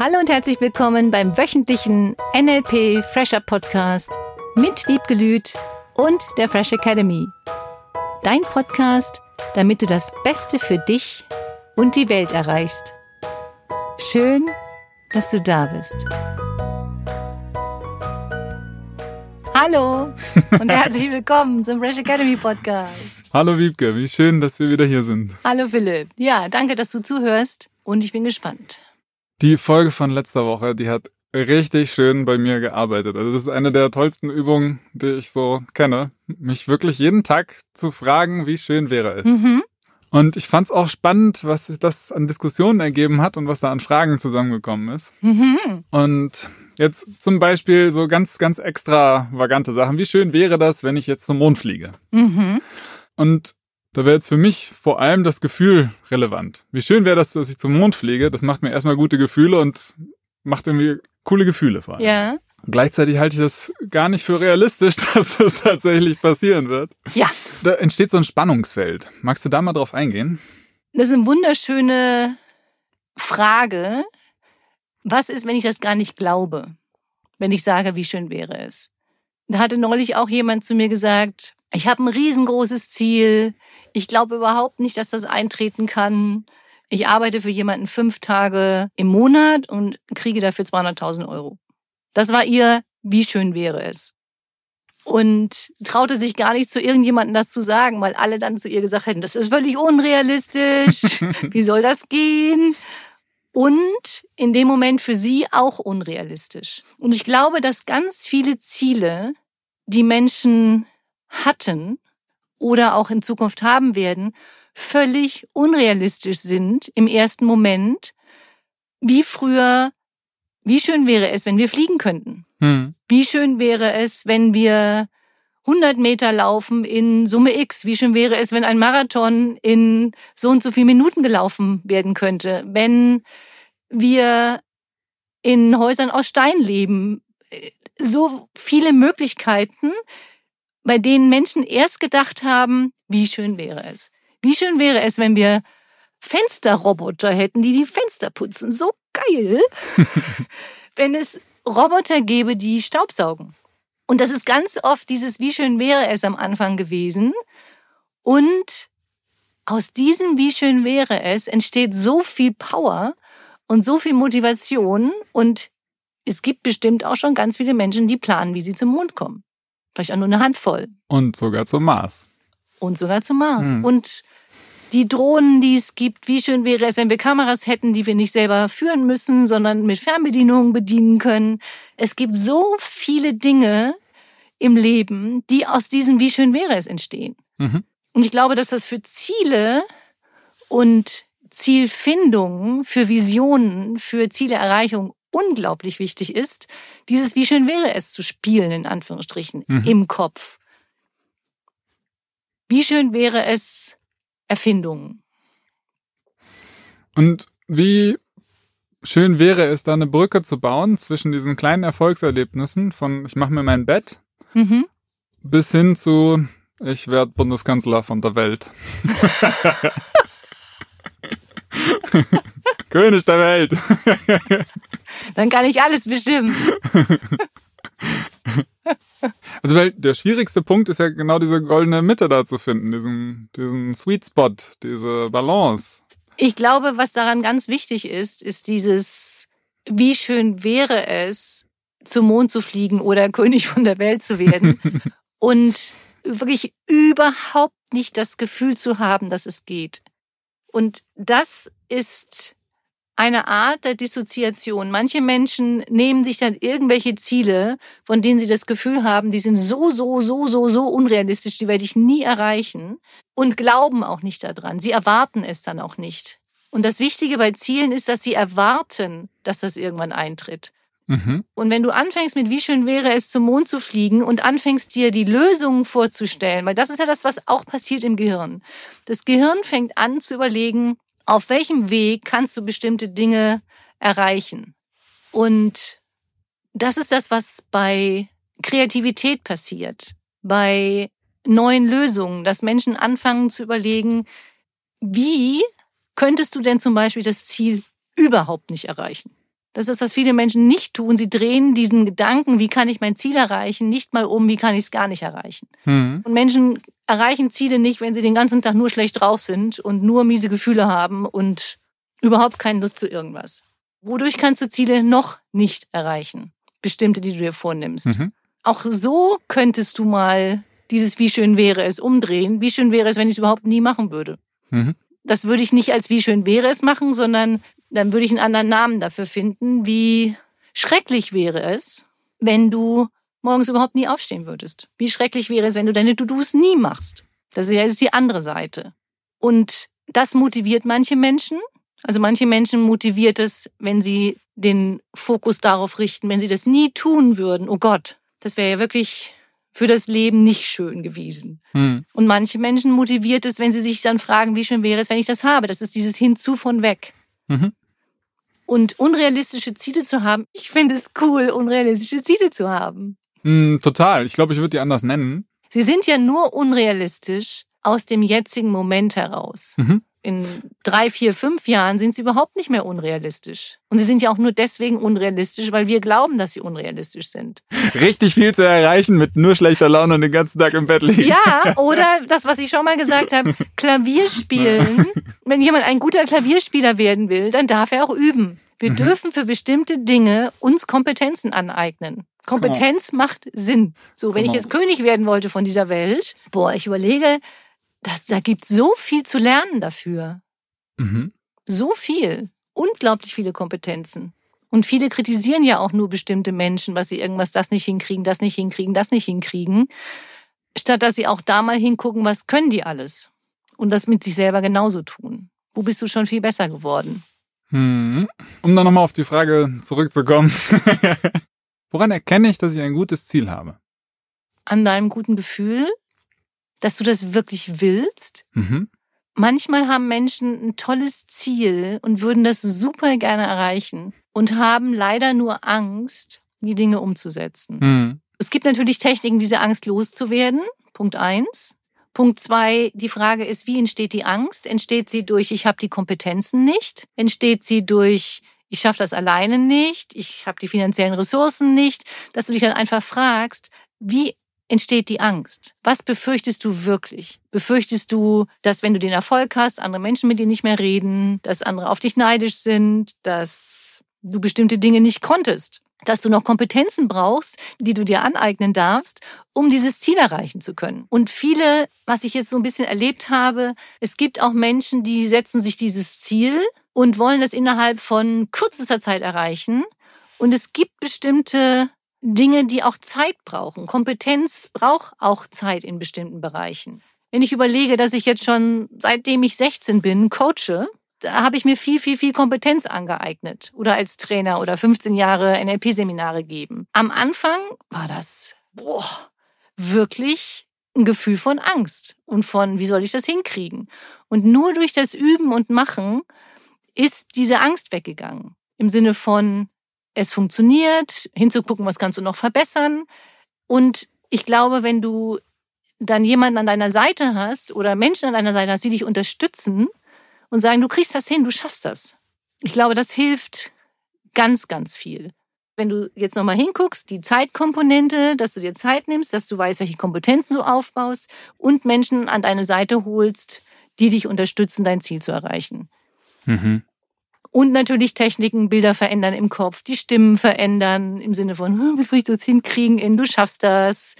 Hallo und herzlich willkommen beim wöchentlichen NLP Fresher Podcast mit Wiebke Lüth und der Fresh Academy. Dein Podcast, damit du das Beste für dich und die Welt erreichst. Schön, dass du da bist. Hallo und herzlich willkommen zum Fresh Academy Podcast. Hallo Wiebke, wie schön, dass wir wieder hier sind. Hallo Philipp. Ja, danke, dass du zuhörst und ich bin gespannt. Die Folge von letzter Woche, die hat richtig schön bei mir gearbeitet. Also das ist eine der tollsten Übungen, die ich so kenne. Mich wirklich jeden Tag zu fragen, wie schön wäre es. Mhm. Und ich fand es auch spannend, was das an Diskussionen ergeben hat und was da an Fragen zusammengekommen ist. Mhm. Und jetzt zum Beispiel so ganz, ganz extravagante Sachen. Wie schön wäre das, wenn ich jetzt zum Mond fliege? Mhm. Und da wäre jetzt für mich vor allem das Gefühl relevant. Wie schön wäre das, dass ich zum Mond fliege? Das macht mir erstmal gute Gefühle und macht irgendwie coole Gefühle vor allem. Ja. Und gleichzeitig halte ich das gar nicht für realistisch, dass das tatsächlich passieren wird. Ja. Da entsteht so ein Spannungsfeld. Magst du da mal drauf eingehen? Das ist eine wunderschöne Frage. Was ist, wenn ich das gar nicht glaube? Wenn ich sage, wie schön wäre es? Da hatte neulich auch jemand zu mir gesagt, ich habe ein riesengroßes Ziel. Ich glaube überhaupt nicht, dass das eintreten kann. Ich arbeite für jemanden fünf Tage im Monat und kriege dafür 200.000 Euro. Das war ihr, wie schön wäre es. Und traute sich gar nicht zu irgendjemandem das zu sagen, weil alle dann zu ihr gesagt hätten, das ist völlig unrealistisch. Wie soll das gehen? Und in dem Moment für sie auch unrealistisch. Und ich glaube, dass ganz viele Ziele, die Menschen hatten oder auch in Zukunft haben werden, völlig unrealistisch sind im ersten Moment, wie früher, wie schön wäre es, wenn wir fliegen könnten. Hm. Wie schön wäre es, wenn wir 100 Meter laufen in Summe X. Wie schön wäre es, wenn ein Marathon in so und so viel Minuten gelaufen werden könnte. Wenn wir in Häusern aus Stein leben. So viele Möglichkeiten, bei denen Menschen erst gedacht haben, wie schön wäre es. Wie schön wäre es, wenn wir Fensterroboter hätten, die die Fenster putzen. So geil. wenn es Roboter gäbe, die Staubsaugen. Und das ist ganz oft dieses, wie schön wäre es am Anfang gewesen. Und aus diesem, wie schön wäre es, entsteht so viel Power und so viel Motivation. Und es gibt bestimmt auch schon ganz viele Menschen, die planen, wie sie zum Mond kommen. Vielleicht auch nur eine Handvoll. Und sogar zum Mars. Und sogar zum Mars. Hm. Und die Drohnen, die es gibt, wie schön wäre es, wenn wir Kameras hätten, die wir nicht selber führen müssen, sondern mit Fernbedienungen bedienen können. Es gibt so viele Dinge im Leben, die aus diesem Wie schön wäre es entstehen. Mhm. Und ich glaube, dass das für Ziele und Zielfindung, für Visionen, für Zielerreichung unglaublich wichtig ist, dieses wie schön wäre es zu spielen, in Anführungsstrichen, mhm. im Kopf. Wie schön wäre es Erfindungen. Und wie schön wäre es, da eine Brücke zu bauen zwischen diesen kleinen Erfolgserlebnissen von ich mache mir mein Bett mhm. bis hin zu ich werde Bundeskanzler von der Welt. König der Welt. Dann kann ich alles bestimmen. Also weil der schwierigste Punkt ist ja genau diese goldene Mitte da zu finden, diesen, diesen Sweet Spot, diese Balance. Ich glaube, was daran ganz wichtig ist, ist dieses, wie schön wäre es, zum Mond zu fliegen oder König von der Welt zu werden und wirklich überhaupt nicht das Gefühl zu haben, dass es geht. Und das ist eine Art der Dissoziation. Manche Menschen nehmen sich dann irgendwelche Ziele, von denen sie das Gefühl haben, die sind so, so, so, so, so unrealistisch, die werde ich nie erreichen und glauben auch nicht daran. Sie erwarten es dann auch nicht. Und das Wichtige bei Zielen ist, dass sie erwarten, dass das irgendwann eintritt. Mhm. Und wenn du anfängst mit, wie schön wäre es, zum Mond zu fliegen und anfängst dir die Lösungen vorzustellen, weil das ist ja das, was auch passiert im Gehirn. Das Gehirn fängt an zu überlegen, auf welchem Weg kannst du bestimmte Dinge erreichen. Und das ist das, was bei Kreativität passiert, bei neuen Lösungen, dass Menschen anfangen zu überlegen, wie könntest du denn zum Beispiel das Ziel überhaupt nicht erreichen? Das ist, was viele Menschen nicht tun. Sie drehen diesen Gedanken, wie kann ich mein Ziel erreichen, nicht mal um, wie kann ich es gar nicht erreichen. Mhm. Und Menschen erreichen Ziele nicht, wenn sie den ganzen Tag nur schlecht drauf sind und nur miese Gefühle haben und überhaupt keine Lust zu irgendwas. Wodurch kannst du Ziele noch nicht erreichen? Bestimmte, die du dir vornimmst. Mhm. Auch so könntest du mal dieses Wie schön wäre es umdrehen. Wie schön wäre es, wenn ich es überhaupt nie machen würde. Mhm. Das würde ich nicht als Wie schön wäre es machen, sondern dann würde ich einen anderen Namen dafür finden. Wie schrecklich wäre es, wenn du morgens überhaupt nie aufstehen würdest. Wie schrecklich wäre es, wenn du deine To-Dos nie machst. Das ist ja jetzt die andere Seite. Und das motiviert manche Menschen. Also manche Menschen motiviert es, wenn sie den Fokus darauf richten, wenn sie das nie tun würden. Oh Gott, das wäre ja wirklich für das Leben nicht schön gewesen. Mhm. Und manche Menschen motiviert es, wenn sie sich dann fragen, wie schön wäre es, wenn ich das habe. Das ist dieses Hinzu von weg. Mhm. Und unrealistische Ziele zu haben, ich finde es cool, unrealistische Ziele zu haben. Mhm, total. Ich glaube, ich würde die anders nennen. Sie sind ja nur unrealistisch aus dem jetzigen Moment heraus. Mhm. In drei, vier, fünf Jahren sind sie überhaupt nicht mehr unrealistisch. Und sie sind ja auch nur deswegen unrealistisch, weil wir glauben, dass sie unrealistisch sind. Richtig viel zu erreichen mit nur schlechter Laune und den ganzen Tag im Bett liegen. Ja, oder das, was ich schon mal gesagt habe, Klavier spielen. Wenn jemand ein guter Klavierspieler werden will, dann darf er auch üben. Wir dürfen für bestimmte Dinge uns Kompetenzen aneignen. Kompetenz macht Sinn. So, wenn ich Genau. jetzt König werden wollte von dieser Welt, boah, ich überlege, das, da gibt so viel zu lernen dafür. Mhm. So viel. Unglaublich viele Kompetenzen. Und viele kritisieren ja auch nur bestimmte Menschen, was sie irgendwas das nicht hinkriegen, das nicht hinkriegen, das nicht hinkriegen. Statt dass sie auch da mal hingucken, was können die alles? Und das mit sich selber genauso tun. Wo bist du schon viel besser geworden? Hm. Um dann nochmal auf die Frage zurückzukommen. Woran erkenne ich, dass ich ein gutes Ziel habe? An deinem guten Gefühl, dass du das wirklich willst. Mhm. Manchmal haben Menschen ein tolles Ziel und würden das super gerne erreichen und haben leider nur Angst, die Dinge umzusetzen. Mhm. Es gibt natürlich Techniken, diese Angst loszuwerden. Punkt eins. Punkt zwei, die Frage ist, wie entsteht die Angst? Entsteht sie durch, ich habe die Kompetenzen nicht? Entsteht sie durch, ich schaffe das alleine nicht? Ich habe die finanziellen Ressourcen nicht? Dass du dich dann einfach fragst, wie entsteht die Angst? Was befürchtest du wirklich? Befürchtest du, dass wenn du den Erfolg hast, andere Menschen mit dir nicht mehr reden, dass andere auf dich neidisch sind, dass du bestimmte Dinge nicht konntest? dass du noch Kompetenzen brauchst, die du dir aneignen darfst, um dieses Ziel erreichen zu können. Und viele, was ich jetzt so ein bisschen erlebt habe, es gibt auch Menschen, die setzen sich dieses Ziel und wollen das innerhalb von kürzester Zeit erreichen. Und es gibt bestimmte Dinge, die auch Zeit brauchen. Kompetenz braucht auch Zeit in bestimmten Bereichen. Wenn ich überlege, dass ich jetzt schon seitdem ich 16 bin coache, da habe ich mir viel, viel, viel Kompetenz angeeignet. Oder als Trainer oder 15 Jahre NLP-Seminare geben. Am Anfang war das, boah, wirklich ein Gefühl von Angst und von, wie soll ich das hinkriegen? Und nur durch das Üben und Machen ist diese Angst weggegangen. Im Sinne von, es funktioniert, hinzugucken, was kannst du noch verbessern. Und ich glaube, wenn du dann jemanden an deiner Seite hast oder Menschen an deiner Seite hast, die dich unterstützen und sagen, du kriegst das hin, du schaffst das. Ich glaube, das hilft ganz, ganz viel. Wenn du jetzt nochmal hinguckst, die Zeitkomponente, dass du dir Zeit nimmst, dass du weißt, welche Kompetenzen du aufbaust und Menschen an deine Seite holst, die dich unterstützen, dein Ziel zu erreichen. Mhm. Und natürlich Techniken, Bilder verändern im Kopf, die Stimmen verändern im Sinne von, "Hm, wie soll ich das hinkriegen in, du schaffst das.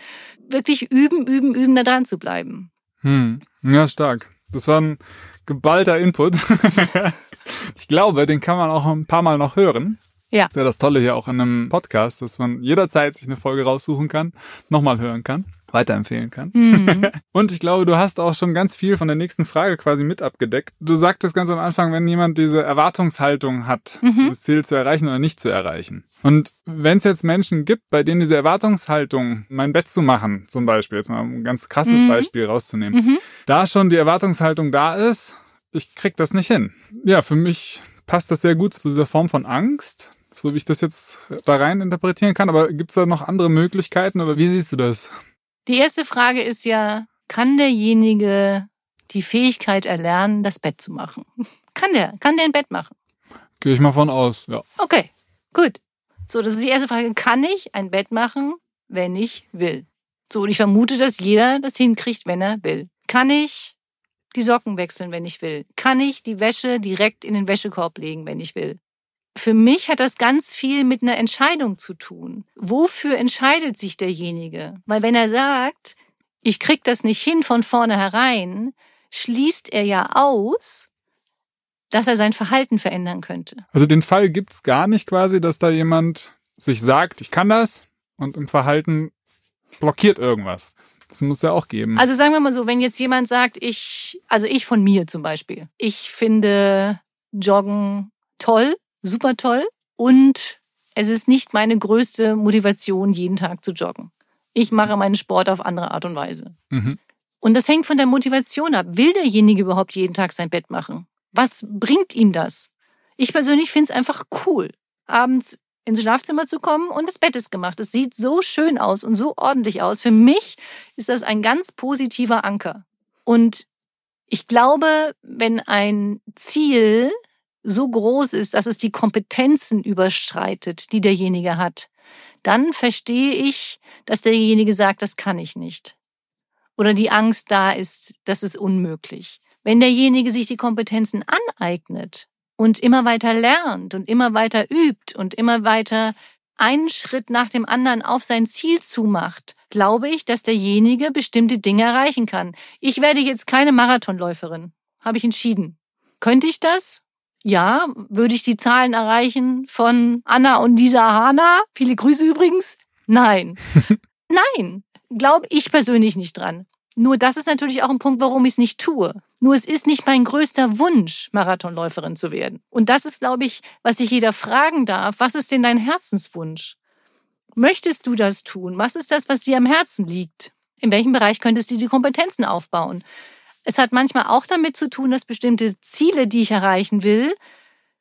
Wirklich üben, üben, üben, da dran zu bleiben. Hm. Ja, stark. Das war ein geballter Input. ich glaube, den kann man auch ein paar Mal noch hören. Ja. Das ist ja das Tolle hier auch in einem Podcast, dass man jederzeit sich eine Folge raussuchen kann, nochmal hören kann, weiterempfehlen kann. Mhm. Und ich glaube, du hast auch schon ganz viel von der nächsten Frage quasi mit abgedeckt. Du sagtest ganz am Anfang, wenn jemand diese Erwartungshaltung hat, Mhm. das Ziel zu erreichen oder nicht zu erreichen. Und wenn es jetzt Menschen gibt, bei denen diese Erwartungshaltung, mein Bett zu machen, zum Beispiel, jetzt mal ein ganz krasses Mhm. Beispiel rauszunehmen, Mhm. da schon die Erwartungshaltung da ist, ich krieg das nicht hin. Ja, für mich passt das sehr gut zu dieser Form von Angst, so wie ich das jetzt da rein interpretieren kann. Aber gibt's da noch andere Möglichkeiten oder wie siehst du das? Die erste Frage ist ja, kann derjenige die Fähigkeit erlernen, das Bett zu machen? Kann der? Kann der ein Bett machen? Gehe ich mal von aus, ja. Okay, Gut. So, das ist die erste Frage. Kann ich ein Bett machen, wenn ich will? So, und ich vermute, dass jeder das hinkriegt, wenn er will. Kann ich die Socken wechseln, wenn ich will? Kann ich die Wäsche direkt in den Wäschekorb legen, wenn ich will? Für mich hat das ganz viel mit einer Entscheidung zu tun. Wofür entscheidet sich derjenige? Weil wenn er sagt, ich krieg das nicht hin von vornherein, schließt er ja aus, dass er sein Verhalten verändern könnte. Also den Fall gibt's gar nicht quasi, dass da jemand sich sagt, ich kann das und im Verhalten blockiert irgendwas. Das muss ja auch geben. Also sagen wir mal so, wenn jetzt jemand sagt, ich, also ich von mir zum Beispiel, ich finde Joggen toll, super toll und es ist nicht meine größte Motivation, jeden Tag zu joggen. Ich mache meinen Sport auf andere Art und Weise. Mhm. Und das hängt von der Motivation ab. Will derjenige überhaupt jeden Tag sein Bett machen? Was bringt ihm das? Ich persönlich finde es einfach cool, abends ins Schlafzimmer zu kommen und das Bett ist gemacht. Es sieht so schön aus und so ordentlich aus. Für mich ist das ein ganz positiver Anker. Und ich glaube, wenn ein Ziel so groß ist, dass es die Kompetenzen überschreitet, die derjenige hat, dann verstehe ich, dass derjenige sagt, das kann ich nicht. Oder die Angst da ist, das ist unmöglich. Wenn derjenige sich die Kompetenzen aneignet und immer weiter lernt und immer weiter übt und immer weiter einen Schritt nach dem anderen auf sein Ziel zumacht, glaube ich, dass derjenige bestimmte Dinge erreichen kann. Ich werde jetzt keine Marathonläuferin, habe ich entschieden. Könnte ich das? Ja, würde ich die Zahlen erreichen von Anna und Lisa Hana? Viele Grüße übrigens. Nein. Nein, glaube ich persönlich nicht dran. Nur das ist natürlich auch ein Punkt, warum ich es nicht tue. Nur es ist nicht mein größter Wunsch, Marathonläuferin zu werden. Und das ist, glaube ich, was sich jeder fragen darf. Was ist denn dein Herzenswunsch? Möchtest du das tun? Was ist das, was dir am Herzen liegt? In welchem Bereich könntest du die Kompetenzen aufbauen? Es hat manchmal auch damit zu tun, dass bestimmte Ziele, die ich erreichen will,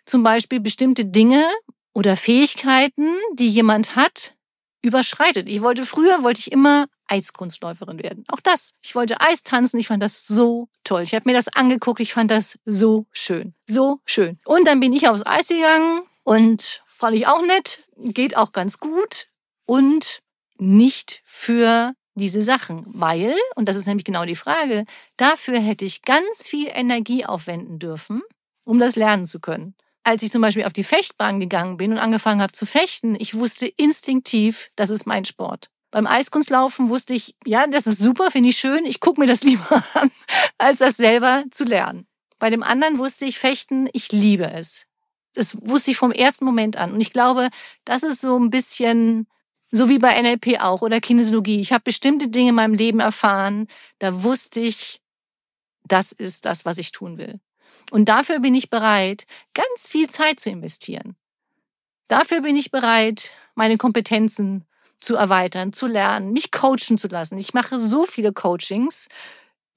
zum Beispiel bestimmte Dinge oder Fähigkeiten, die jemand hat, überschreitet. Ich wollte früher, wollte ich immer Eiskunstläuferin werden. Auch das. Ich wollte Eis tanzen. Ich fand das so toll. Ich habe mir das angeguckt. Ich fand das so schön. So schön. Und dann bin ich aufs Eis gegangen und fand ich auch nett. Geht auch ganz gut. Und nicht für diese Sachen, weil, und das ist nämlich genau die Frage, dafür hätte ich ganz viel Energie aufwenden dürfen, um das lernen zu können als ich zum Beispiel auf die Fechtbahn gegangen bin und angefangen habe zu fechten, ich wusste instinktiv, das ist mein Sport. Beim Eiskunstlaufen wusste ich, ja, das ist super, finde ich schön, ich gucke mir das lieber an, als das selber zu lernen. Bei dem anderen wusste ich, Fechten, ich liebe es. Das wusste ich vom ersten Moment an. Und ich glaube, das ist so ein bisschen so wie bei NLP auch oder Kinesiologie. Ich habe bestimmte Dinge in meinem Leben erfahren, da wusste ich, das ist das, was ich tun will. Und dafür bin ich bereit, ganz viel Zeit zu investieren. Dafür bin ich bereit, meine Kompetenzen zu erweitern, zu lernen, mich coachen zu lassen. Ich mache so viele Coachings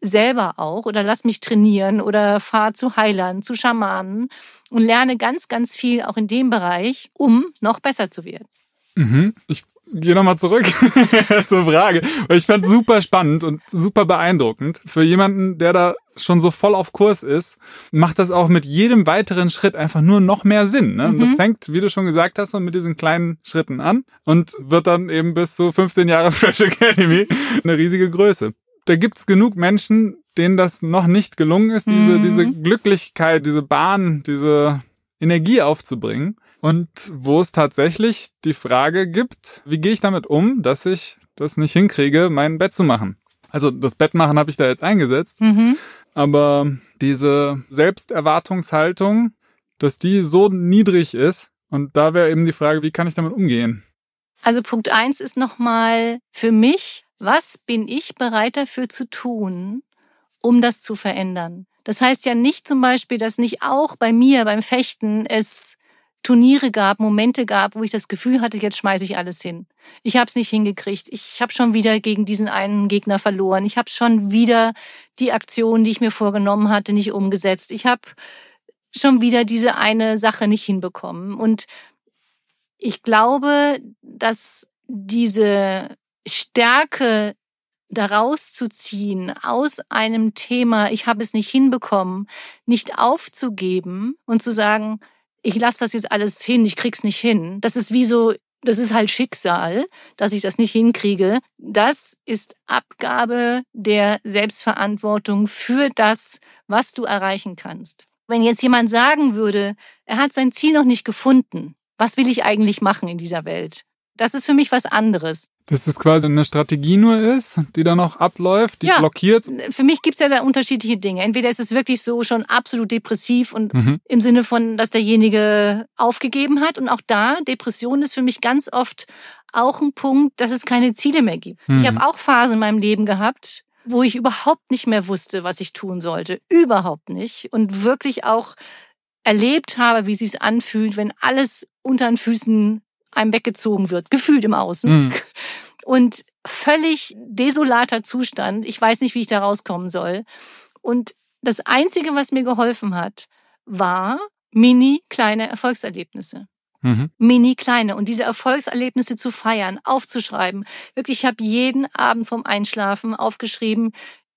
selber auch oder lass mich trainieren oder fahre zu Heilern, zu Schamanen und lerne ganz, ganz viel auch in dem Bereich, um noch besser zu werden. Mhm. Ich gehe nochmal zurück zur Frage. Weil ich fand super spannend und super beeindruckend. Für jemanden, der da schon so voll auf Kurs ist, macht das auch mit jedem weiteren Schritt einfach nur noch mehr Sinn. Ne? Mhm. Das fängt, wie du schon gesagt hast, mit diesen kleinen Schritten an und wird dann eben bis zu 15 Jahre Fresh Academy eine riesige Größe. Da gibt's genug Menschen, denen das noch nicht gelungen ist, diese, mhm. diese Glücklichkeit, diese Bahn, diese Energie aufzubringen. Und wo es tatsächlich die Frage gibt, wie gehe ich damit um, dass ich das nicht hinkriege, mein Bett zu machen. Also das Bett machen habe ich da jetzt eingesetzt, mhm. aber diese Selbsterwartungshaltung, dass die so niedrig ist, und da wäre eben die Frage, wie kann ich damit umgehen? Also Punkt eins ist nochmal für mich, was bin ich bereit dafür zu tun, um das zu verändern? Das heißt ja nicht zum Beispiel, dass nicht auch bei mir beim Fechten es Turniere gab, Momente gab, wo ich das Gefühl hatte, jetzt schmeiße ich alles hin. Ich habe es nicht hingekriegt. Ich habe schon wieder gegen diesen einen Gegner verloren. Ich habe schon wieder die Aktion, die ich mir vorgenommen hatte, nicht umgesetzt. Ich habe schon wieder diese eine Sache nicht hinbekommen. Und ich glaube, dass diese Stärke daraus zu ziehen, aus einem Thema, ich habe es nicht hinbekommen, nicht aufzugeben und zu sagen, ich lasse das jetzt alles hin, ich krieg's nicht hin. Das ist wie so, das ist halt Schicksal, dass ich das nicht hinkriege. Das ist Abgabe der Selbstverantwortung für das, was du erreichen kannst. Wenn jetzt jemand sagen würde, er hat sein Ziel noch nicht gefunden, was will ich eigentlich machen in dieser Welt? Das ist für mich was anderes. Dass das quasi eine Strategie nur ist, die dann noch abläuft, die ja, blockiert? Für mich gibt's ja da unterschiedliche Dinge. Entweder ist es wirklich so schon absolut depressiv und mhm. im Sinne von, dass derjenige aufgegeben hat. Und auch da, Depression ist für mich ganz oft auch ein Punkt, dass es keine Ziele mehr gibt. Mhm. Ich habe auch Phasen in meinem Leben gehabt, wo ich überhaupt nicht mehr wusste, was ich tun sollte. Überhaupt nicht. Und wirklich auch erlebt habe, wie es sich anfühlt, wenn alles unter den Füßen einem weggezogen wird, gefühlt im Außen. Mhm. Und völlig desolater Zustand. Ich weiß nicht, wie ich da rauskommen soll. Und das Einzige, was mir geholfen hat, war mini kleine Erfolgserlebnisse. Mhm. Mini kleine. Und diese Erfolgserlebnisse zu feiern, aufzuschreiben. Wirklich, ich habe jeden Abend vom Einschlafen aufgeschrieben,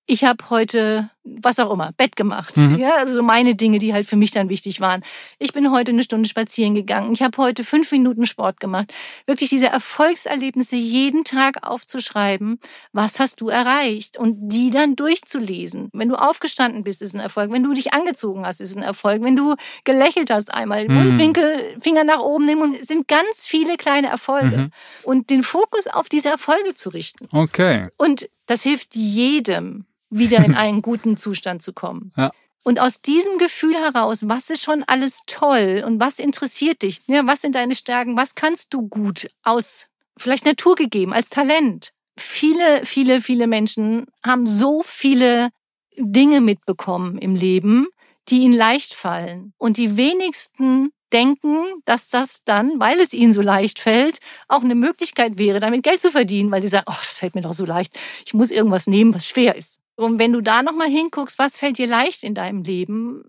ich habe heute was auch immer, Bett gemacht. Mhm. Ja, also meine Dinge, die halt für mich dann wichtig waren. Ich bin heute eine Stunde spazieren gegangen. Ich habe heute fünf Minuten Sport gemacht. Wirklich diese Erfolgserlebnisse jeden Tag aufzuschreiben. Was hast du erreicht? Und die dann durchzulesen. Wenn du aufgestanden bist, ist ein Erfolg. Wenn du dich angezogen hast, ist ein Erfolg. Wenn du gelächelt hast einmal, mhm. Mundwinkel, Finger nach oben nehmen und es sind ganz viele kleine Erfolge. Mhm. Und den Fokus auf diese Erfolge zu richten. Okay. Und das hilft jedem wieder in einen guten Zustand zu kommen. Ja. Und aus diesem Gefühl heraus, was ist schon alles toll und was interessiert dich? Ja, was sind deine Stärken? Was kannst du gut aus vielleicht Natur gegeben, als Talent? Viele, viele, viele Menschen haben so viele Dinge mitbekommen im Leben, die ihnen leicht fallen. Und die wenigsten denken, dass das dann, weil es ihnen so leicht fällt, auch eine Möglichkeit wäre, damit Geld zu verdienen, weil sie sagen, oh, das fällt mir doch so leicht. Ich muss irgendwas nehmen, was schwer ist. Und wenn du da nochmal hinguckst, was fällt dir leicht in deinem Leben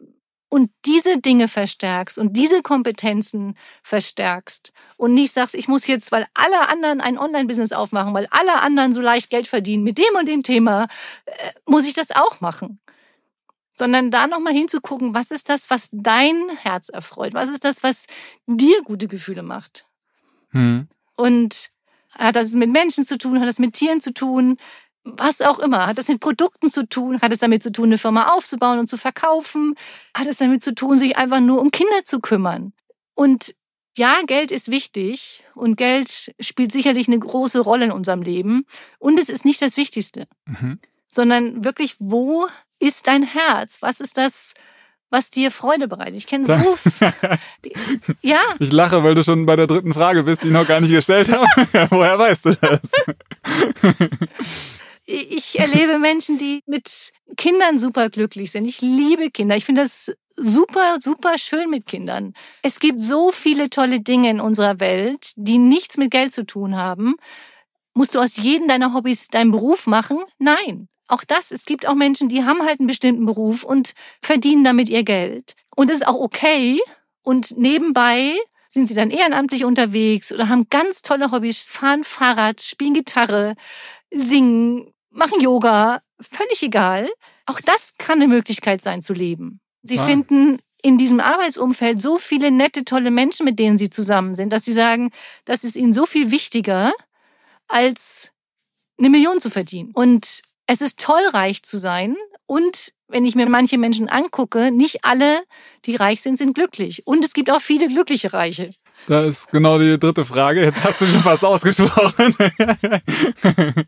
und diese Dinge verstärkst und diese Kompetenzen verstärkst und nicht sagst, ich muss jetzt, weil alle anderen ein Online-Business aufmachen, weil alle anderen so leicht Geld verdienen mit dem und dem Thema, äh, muss ich das auch machen. Sondern da nochmal hinzugucken, was ist das, was dein Herz erfreut? Was ist das, was dir gute Gefühle macht? Hm. Und hat das mit Menschen zu tun, hat das mit Tieren zu tun, was auch immer. Hat das mit Produkten zu tun? Hat es damit zu tun, eine Firma aufzubauen und zu verkaufen? Hat es damit zu tun, sich einfach nur um Kinder zu kümmern? Und ja, Geld ist wichtig und Geld spielt sicherlich eine große Rolle in unserem Leben. Und es ist nicht das Wichtigste, mhm. sondern wirklich, wo ist dein Herz? Was ist das, was dir Freude bereitet? Ich kenne so. ja. Ich lache, weil du schon bei der dritten Frage bist, die ich noch gar nicht gestellt habe. Woher weißt du das? ich erlebe Menschen, die mit Kindern super glücklich sind. Ich liebe Kinder. Ich finde das super, super schön mit Kindern. Es gibt so viele tolle Dinge in unserer Welt, die nichts mit Geld zu tun haben. Musst du aus jedem deiner Hobbys deinen Beruf machen? Nein. Auch das, es gibt auch Menschen, die haben halt einen bestimmten Beruf und verdienen damit ihr Geld. Und das ist auch okay. Und nebenbei sind sie dann ehrenamtlich unterwegs oder haben ganz tolle Hobbys, fahren Fahrrad, spielen Gitarre, singen, machen Yoga, völlig egal. Auch das kann eine Möglichkeit sein zu leben. Sie ah. finden in diesem Arbeitsumfeld so viele nette, tolle Menschen, mit denen sie zusammen sind, dass sie sagen, das ist ihnen so viel wichtiger, als eine Million zu verdienen. Und es ist toll, reich zu sein. Und wenn ich mir manche Menschen angucke, nicht alle, die reich sind, sind glücklich. Und es gibt auch viele glückliche Reiche. Da ist genau die dritte Frage. Jetzt hast du schon fast ausgesprochen.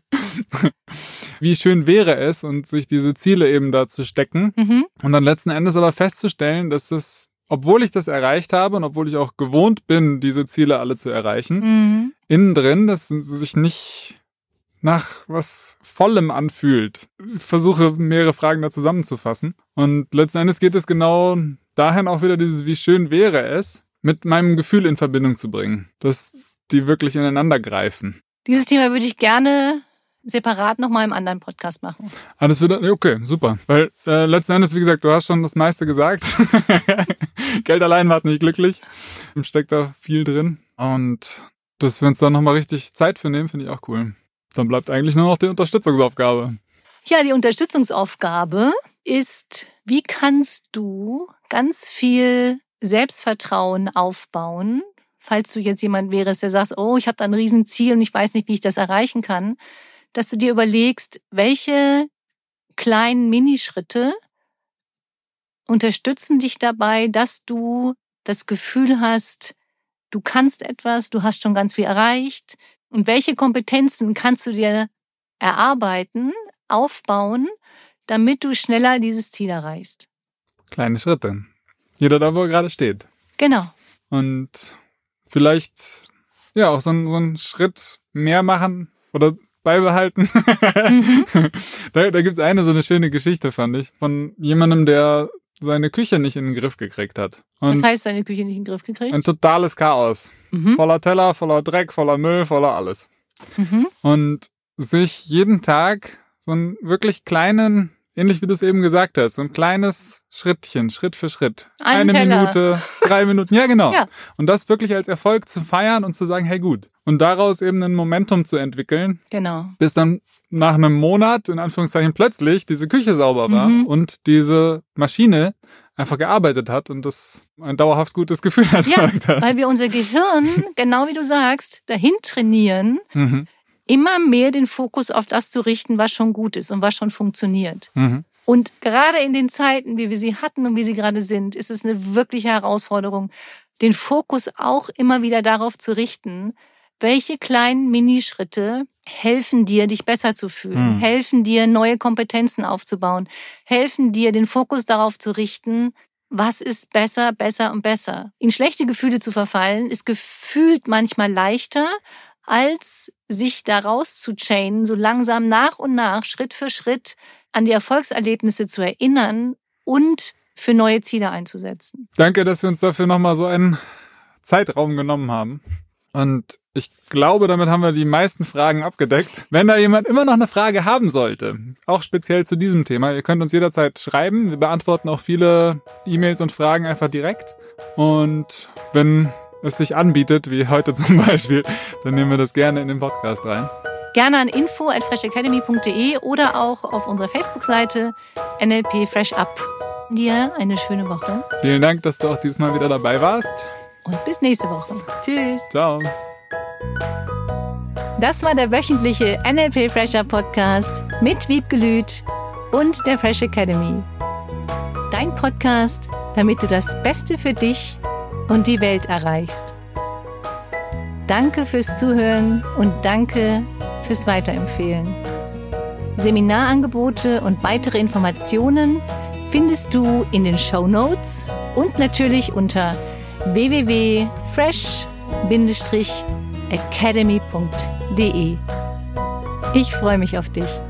Wie schön wäre es, und sich diese Ziele eben da zu stecken mhm. und dann letzten Endes aber festzustellen, dass das, obwohl ich das erreicht habe und obwohl ich auch gewohnt bin, diese Ziele alle zu erreichen, mhm. innen drin, dass sie sich nicht nach was Vollem anfühlt. Ich versuche mehrere Fragen da zusammenzufassen. Und letzten Endes geht es genau dahin auch wieder dieses, wie schön wäre es, mit meinem Gefühl in Verbindung zu bringen, dass die wirklich ineinander greifen. Dieses Thema würde ich gerne separat nochmal im anderen Podcast machen. Ah, das wird, okay, super. Weil äh, letzten Endes, wie gesagt, du hast schon das meiste gesagt. Geld allein macht nicht glücklich. Steckt da viel drin. Und dass wir uns da nochmal richtig Zeit für nehmen, finde ich auch cool. Dann bleibt eigentlich nur noch die Unterstützungsaufgabe. Ja, die Unterstützungsaufgabe ist, wie kannst du ganz viel Selbstvertrauen aufbauen, falls du jetzt jemand wärst, der sagt, oh, ich habe da ein Riesenziel und ich weiß nicht, wie ich das erreichen kann, dass du dir überlegst, welche kleinen Minischritte unterstützen dich dabei, dass du das Gefühl hast, du kannst etwas, du hast schon ganz viel erreicht und welche Kompetenzen kannst du dir erarbeiten, aufbauen, damit du schneller dieses Ziel erreichst. Kleine Schritte. Jeder da, wo er gerade steht. Genau. Und vielleicht, ja, auch so, ein, so einen Schritt mehr machen oder beibehalten. Mhm. da da gibt es eine so eine schöne Geschichte, fand ich, von jemandem, der seine Küche nicht in den Griff gekriegt hat. Und Was heißt seine Küche nicht in den Griff gekriegt? Ein totales Chaos. Mhm. Voller Teller, voller Dreck, voller Müll, voller alles. Mhm. Und sich jeden Tag so einen wirklich kleinen ähnlich wie du es eben gesagt hast, so ein kleines Schrittchen, Schritt für Schritt. Ein Eine Teller. Minute, drei Minuten, ja genau. Ja. Und das wirklich als Erfolg zu feiern und zu sagen, hey gut. Und daraus eben ein Momentum zu entwickeln, Genau. bis dann nach einem Monat, in Anführungszeichen, plötzlich diese Küche sauber war Mhm. und diese Maschine einfach gearbeitet hat und das ein dauerhaft gutes Gefühl erzeugt hat. Weil wir unser Gehirn, genau wie du sagst, dahin trainieren, Mhm. Immer mehr den Fokus auf das zu richten, was schon gut ist und was schon funktioniert. Mhm. Und gerade in den Zeiten, wie wir sie hatten und wie sie gerade sind, ist es eine wirkliche Herausforderung, den Fokus auch immer wieder darauf zu richten, welche kleinen Minischritte helfen dir, dich besser zu fühlen, Hm. helfen dir, neue Kompetenzen aufzubauen, helfen dir, den Fokus darauf zu richten, was ist besser, besser und besser. In schlechte Gefühle zu verfallen, ist gefühlt manchmal leichter, als sich daraus zu chainen, so langsam nach und nach, Schritt für Schritt an die Erfolgserlebnisse zu erinnern und für neue Ziele einzusetzen. Danke, dass wir uns dafür nochmal so einen Zeitraum genommen haben. Und ich glaube, damit haben wir die meisten Fragen abgedeckt. Wenn da jemand immer noch eine Frage haben sollte, auch speziell zu diesem Thema, ihr könnt uns jederzeit schreiben. Wir beantworten auch viele E-Mails und Fragen einfach direkt. Und wenn es sich anbietet, wie heute zum Beispiel, dann nehmen wir das gerne in den Podcast rein. Gerne an info at freshacademy.de oder auch auf unserer Facebook-Seite NLP Fresh Up. Dir eine schöne Woche Vielen Dank, dass du auch dieses Mal wieder dabei warst. und bis nächste Woche. Tschüss. Ciao. Das war der wöchentliche NLP Fresher Podcast mit Wiebgelüt und der Fresh Academy. Dein Podcast, damit du das Beste für dich und die Welt erreichst. Danke fürs Zuhören und danke fürs Weiterempfehlen. Seminarangebote und weitere Informationen findest du in den Show Notes und natürlich unter www.fresh-academy.de. Ich freue mich auf dich.